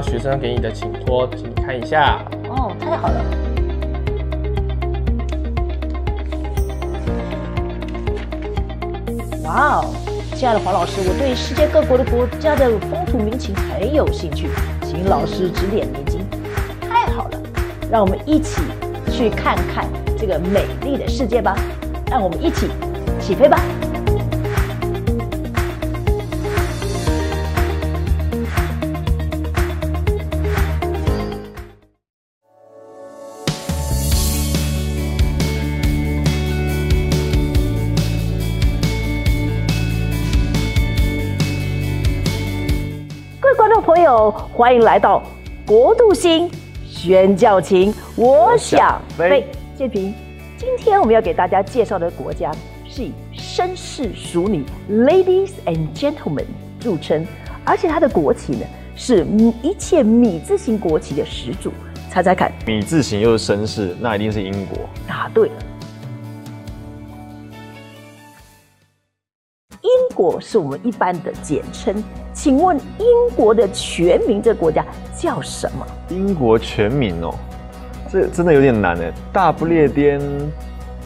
学生给你的请托，请你看一下。哦，太好了。哇哦，亲爱的黄老师，我对世界各国的国家的风土民情很有兴趣，请老师指点迷津。太好了，让我们一起去看看这个美丽的世界吧。让我们一起起飞吧！欢迎来到国度星宣教情，我想飞，建平。今天我们要给大家介绍的国家是以绅士淑女 （ladies and gentlemen） 著称，而且它的国旗呢是一切米字形国旗的始祖。猜猜看，米字形又是绅士，那一定是英国。答对了，英国是我们一般的简称。请问英国的全名这个国家叫什么？英国全名哦。这真的有点难哎，大不列颠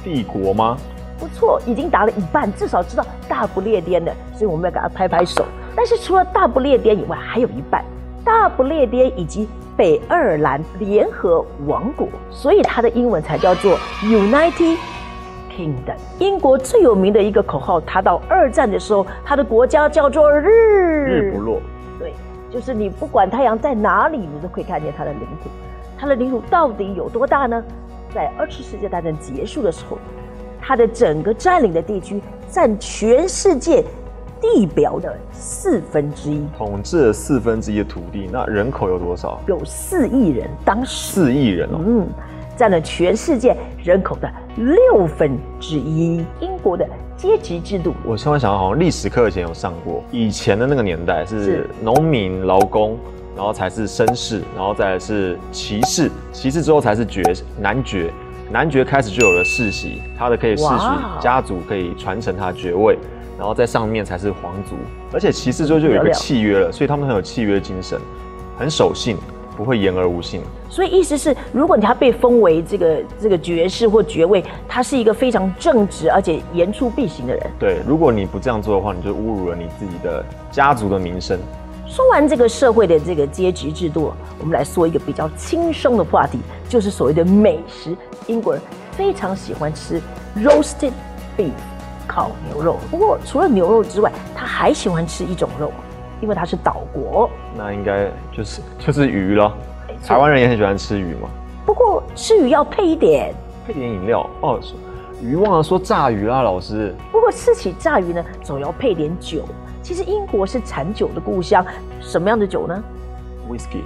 帝国吗？不错，已经答了一半，至少知道大不列颠的，所以我们要给他拍拍手。但是除了大不列颠以外，还有一半，大不列颠以及北爱尔兰联合王国，所以它的英文才叫做 United 英国最有名的一个口号，它到二战的时候，它的国家叫做日日不落。对，就是你不管太阳在哪里，你都可以看见它的领土。它的领土到底有多大呢？在二次世界大战结束的时候，它的整个占领的地区占全世界地表的四分之一，统治了四分之一的土地。那人口有多少？有四亿人。当时四亿人哦，嗯，占了全世界人口的六分之一。英国的阶级制度，我突然想到，好像历史课以前有上过。以前的那个年代是农民劳工。然后才是绅士，然后再是骑士，骑士之后才是爵男爵，男爵开始就有了世袭，他的可以世袭家族可以传承他的爵位，然后在上面才是皇族，而且骑士之后就有一个契约了，所以他们很有契约精神，很守信，不会言而无信。所以意思是，如果你要被封为这个这个爵士或爵位，他是一个非常正直而且言出必行的人。对，如果你不这样做的话，你就侮辱了你自己的家族的名声。说完这个社会的这个阶级制度，我们来说一个比较轻松的话题，就是所谓的美食。英国人非常喜欢吃 roasted beef 烤牛肉，不过除了牛肉之外，他还喜欢吃一种肉，因为它是岛国。那应该就是就是鱼了。台湾人也很喜欢吃鱼嘛。不过吃鱼要配一点，配点饮料哦。鱼忘了说炸鱼啦，老师。不过吃起炸鱼呢，总要配点酒。其实英国是产酒的故乡，什么样的酒呢？Whisky。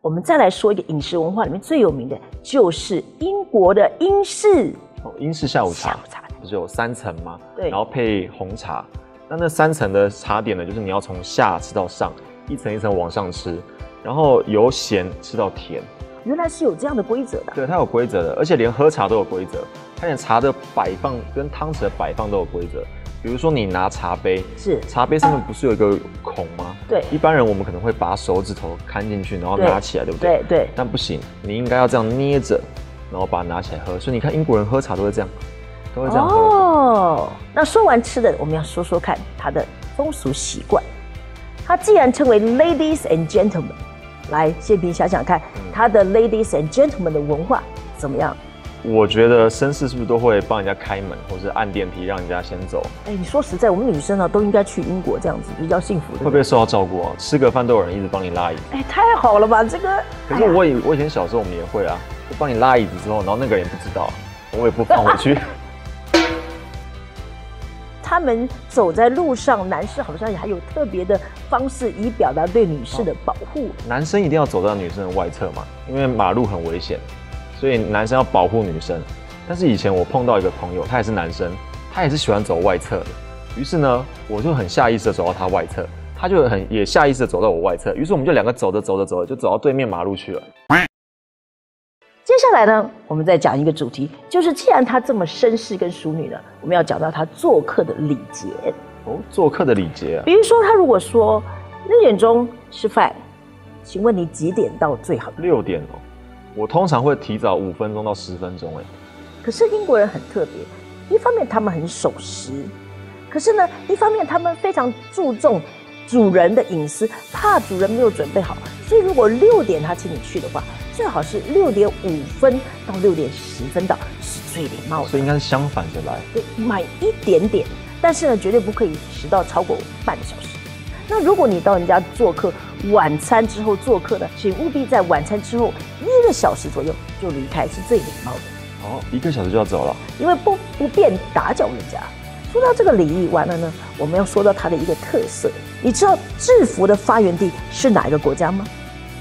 我们再来说一个饮食文化里面最有名的，就是英国的英式。哦，英式下午茶。下午茶不是有三层吗？对。然后配红茶，那那三层的茶点呢，就是你要从下吃到上，一层一层往上吃，然后由咸吃到甜。原来是有这样的规则的。对，它有规则的，而且连喝茶都有规则。它连茶的摆放跟汤匙的摆放都有规则。比如说，你拿茶杯，是茶杯上面不是有一个孔吗？对。一般人我们可能会把手指头看进去，然后拿起来，对不对？对对。但不行，你应该要这样捏着，然后把它拿起来喝。所以你看，英国人喝茶都是这样，都会这样喝。哦。那说完吃的，我们要说说看它的风俗习惯。它既然称为 ladies and gentlemen。来，谢平想想看，他的 ladies and gentlemen 的文化怎么样？我觉得绅士是不是都会帮人家开门，或是按电梯让人家先走？哎，你说实在，我们女生呢都应该去英国这样子，比较幸福的。会不会受到照顾啊？吃个饭都有人一直帮你拉椅子。哎，太好了吧？这个。可是我以我以前小时候我们也会啊，就帮你拉椅子之后，然后那个人不知道，我也不放回去。他们走在路上，男士好像也还有特别的方式，以表达对女士的保护。男生一定要走到女生的外侧嘛，因为马路很危险，所以男生要保护女生。但是以前我碰到一个朋友，他也是男生，他也是喜欢走外侧的。于是呢，我就很下意识的走到他外侧，他就很也下意识的走到我外侧。于是我们就两个走着走着走着，就走到对面马路去了。接下来呢，我们再讲一个主题，就是既然他这么绅士跟淑女呢，我们要讲到他做客的礼节。哦，做客的礼节啊，比如说，他如果说六点钟吃饭，请问你几点到最好？六点哦，我通常会提早五分钟到十分钟哎。可是英国人很特别，一方面他们很守时，可是呢，一方面他们非常注重主人的隐私，怕主人没有准备好，所以如果六点他请你去的话，最好是六点五分到六点十分到是最礼貌的。所以应该是相反着来。对，慢一点点，但是呢，绝对不可以迟到超过半个小时。那如果你到人家做客，晚餐之后做客呢，请务必在晚餐之后一个小时左右就离开，是最礼貌的。哦，一个小时就要走了，因为不不便打搅人家。说到这个礼仪，完了呢，我们要说到它的一个特色。你知道制服的发源地是哪一个国家吗？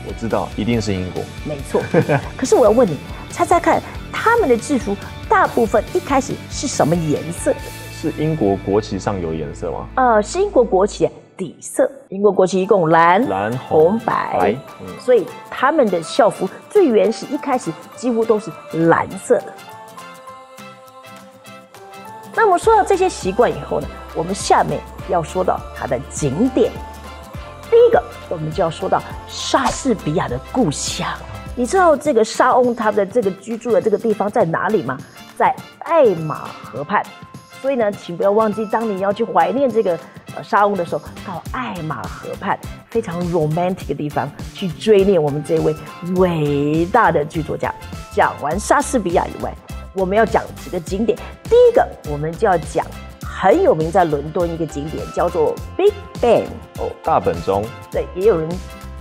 我知道，一定是英国。没错。可是我要问你，猜猜看，他们的制服大部分一开始是什么颜色？是英国国旗上有颜色吗？呃，是英国国旗底色。英国国旗一共蓝、蓝、红、白，嗯，所以他们的校服最原始一开始几乎都是蓝色的。那么说到这些习惯以后呢，我们下面要说到它的景点。第一个，我们就要说到莎士比亚的故乡。你知道这个莎翁他的这个居住的这个地方在哪里吗？在爱马河畔。所以呢，请不要忘记，当你要去怀念这个呃莎翁的时候，到爱马河畔非常 romantic 的地方去追念我们这位伟大的剧作家。讲完莎士比亚以外。我们要讲几个景点，第一个我们就要讲很有名在伦敦一个景点，叫做 Big Ben 哦，大本钟。对，也有人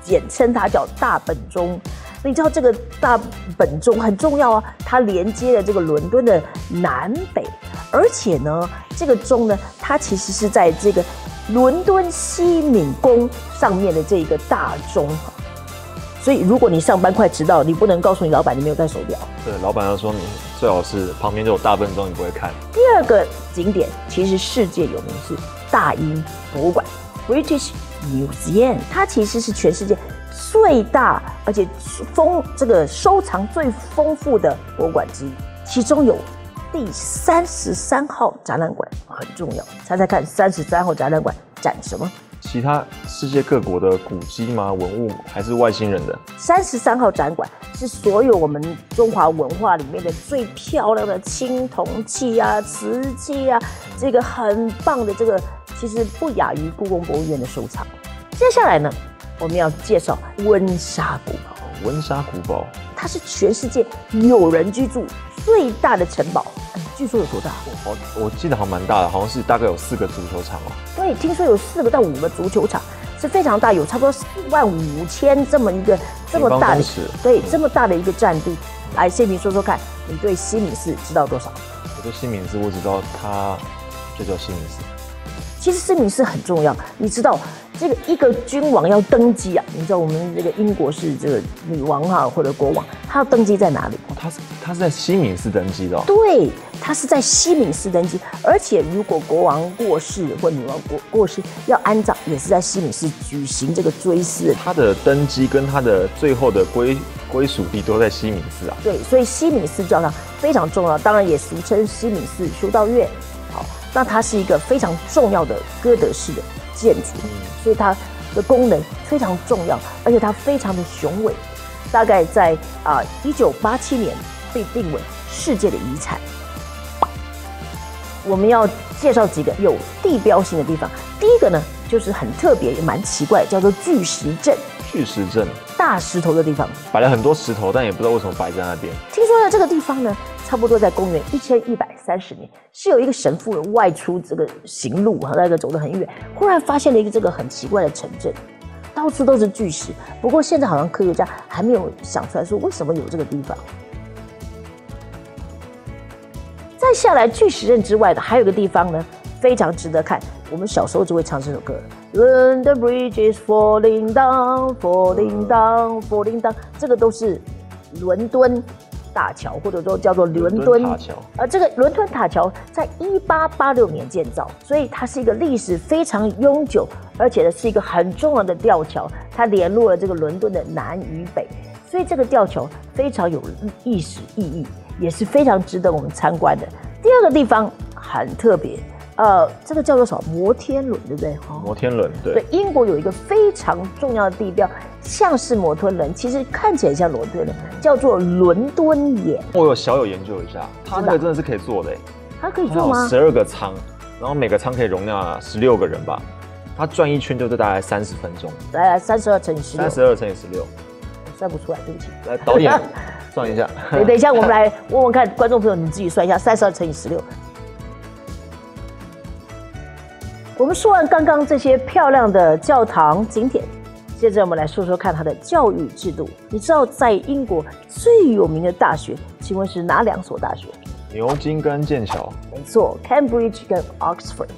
简称它叫大本钟。你知道这个大本钟很重要啊，它连接了这个伦敦的南北，而且呢，这个钟呢，它其实是在这个伦敦西敏宫上面的这个大钟。所以，如果你上班快迟到，你不能告诉你老板你没有带手表。对，老板要说你最好是旁边就有大笨钟，你不会看。第二个景点其实世界有名是大英博物馆 （British Museum），它其实是全世界最大而且丰这个收藏最丰富的博物馆之一。其中有第三十三号展览馆很重要，猜猜看，三十三号展览馆展什么？其他世界各国的古迹吗？文物还是外星人的？三十三号展馆是所有我们中华文化里面的最漂亮的青铜器啊、瓷器啊，这个很棒的这个，其实不亚于故宫博物院的收藏。接下来呢，我们要介绍温莎古堡。温莎古堡，它是全世界有人居住最大的城堡。据说有多大？我我记得好像蛮大的，好像是大概有四个足球场哦。对，听说有四个到五个足球场，是非常大，有差不多四万五千这么一个这么大的，对，这么大的一个占地。来，谢平说说看，你对西敏寺知道多少？我对西敏寺我只知道它就叫西敏寺。其实西敏寺很重要，你知道？这个一个君王要登基啊，你知道我们这个英国是这个女王哈或者国王，他要登基在哪里？他是他是在西敏寺登基的。对，他是在西敏寺登基，而且如果国王过世或女王过过世要安葬，也是在西敏寺举行这个追思。他的登基跟他的最后的归归属地都在西敏寺啊。对，所以西敏寺教堂非常重要，当然也俗称西敏寺修道院。好，那它是一个非常重要的哥德式的。建筑，所以它的功能非常重要，而且它非常的雄伟。大概在啊一九八七年被定为世界的遗产。我们要介绍几个有地标性的地方。第一个呢，就是很特别也蛮奇怪，叫做巨石阵。巨石阵，大石头的地方，摆了很多石头，但也不知道为什么摆在那边。听说呢，这个地方呢。差不多在公元一千一百三十年，是有一个神父外出这个行路，哈，那个走得很远，忽然发现了一个这个很奇怪的城镇，到处都是巨石。不过现在好像科学家还没有想出来说为什么有这个地方。再下来巨石阵之外的还有个地方呢，非常值得看。我们小时候就会唱这首歌，The bridge is falling down, falling down, falling down，这个都是伦敦。大桥，或者说叫做伦敦塔桥，而这个伦敦塔桥在一八八六年建造，所以它是一个历史非常悠久，而且呢是一个很重要的吊桥，它联络了这个伦敦的南与北。所以这个吊桥非常有历史意义，也是非常值得我们参观的。第二个地方很特别，呃，这个叫做什么？摩天轮，对不对？摩天轮，对。对，英国有一个非常重要的地标，像是摩托轮，其实看起来像摩天轮，叫做伦敦眼。我有小有研究一下，它那个真的是可以做的，它可以做吗？十二个舱，然后每个舱可以容纳十六个人吧。它转一圈就是大概三十分钟。来，三十二乘以十六。三十二乘以十六。算不出来，对不起。来，导演 算一下。等一下，我们来问问看，观众朋友，你自己算一下，三十二乘以十六。我们说完刚刚这些漂亮的教堂景点，接着我们来说说看它的教育制度。你知道在英国最有名的大学，请问是哪两所大学？牛津跟剑桥。没错，Cambridge 跟 Oxford。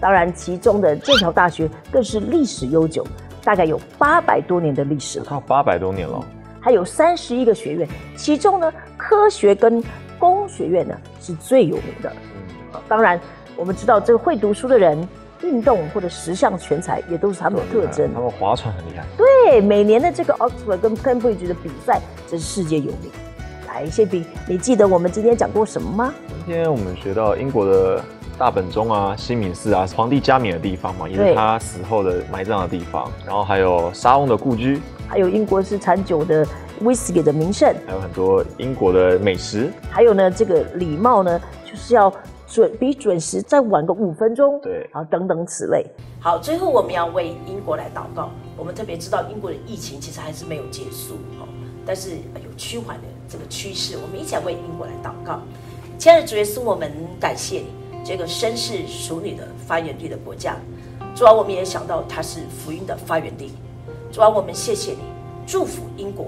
当然，其中的剑桥大学更是历史悠久。大概有八百多年的历史了，到八百多年了，还有三十一个学院，其中呢，科学跟工学院呢是最有名的。嗯，当然，我们知道这个会读书的人，运动或者时尚全才也都是他们的特征。他们划船很厉害。对，每年的这个 Oxford 跟 Cambridge 的比赛，真是世界有名。来，谢平，你记得我们今天讲过什么吗？今天我们学到英国的。大本钟啊，西敏寺啊，皇帝加冕的地方嘛，也是他死后的埋葬的地方。然后还有沙翁的故居，还有英国是产酒的 whisky 的名胜，还有很多英国的美食。还有呢，这个礼貌呢，就是要准比准时再晚个五分钟。对，好等等此类。好，最后我们要为英国来祷告。我们特别知道英国的疫情其实还是没有结束，哦，但是有趋缓的这个趋势。我们一起来为英国来祷告。亲爱的主耶稣，我们感谢你。这个绅士淑女的发源地的国家，主啊，我们也想到它是福音的发源地。主啊，我们谢谢你，祝福英国。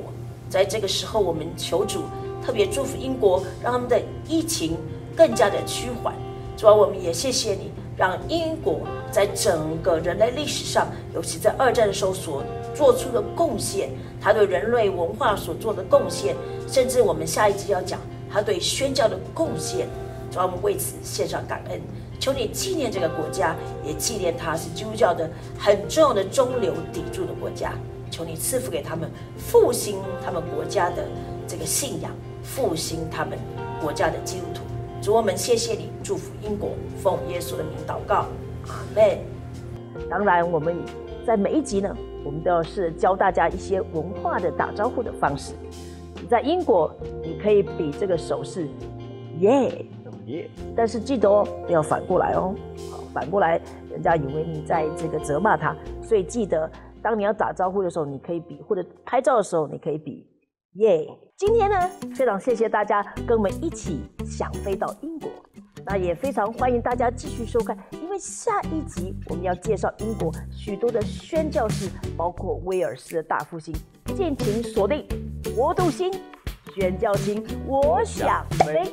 在这个时候，我们求主特别祝福英国，让他们的疫情更加的趋缓。主啊，我们也谢谢你，让英国在整个人类历史上，尤其在二战的时候所做出的贡献，他对人类文化所做的贡献，甚至我们下一集要讲他对宣教的贡献。主要我们为此献上感恩，求你纪念这个国家，也纪念它是基督教的很重要的中流砥柱的国家。求你赐福给他们，复兴他们国家的这个信仰，复兴他们国家的基督徒。主我们谢谢你，祝福英国，奉耶稣的名祷告，阿门。当然，我们在每一集呢，我们都要是教大家一些文化的打招呼的方式。你在英国，你可以比这个手势，耶。但是记得哦，不要反过来哦。好，反过来，人家以为你在这个责骂他。所以记得，当你要打招呼的时候，你可以比；或者拍照的时候，你可以比。耶！今天呢，非常谢谢大家跟我们一起想飞到英国。那也非常欢迎大家继续收看，因为下一集我们要介绍英国许多的宣教士，包括威尔士的大复兴。敬请锁定国度星宣教星，我想飞。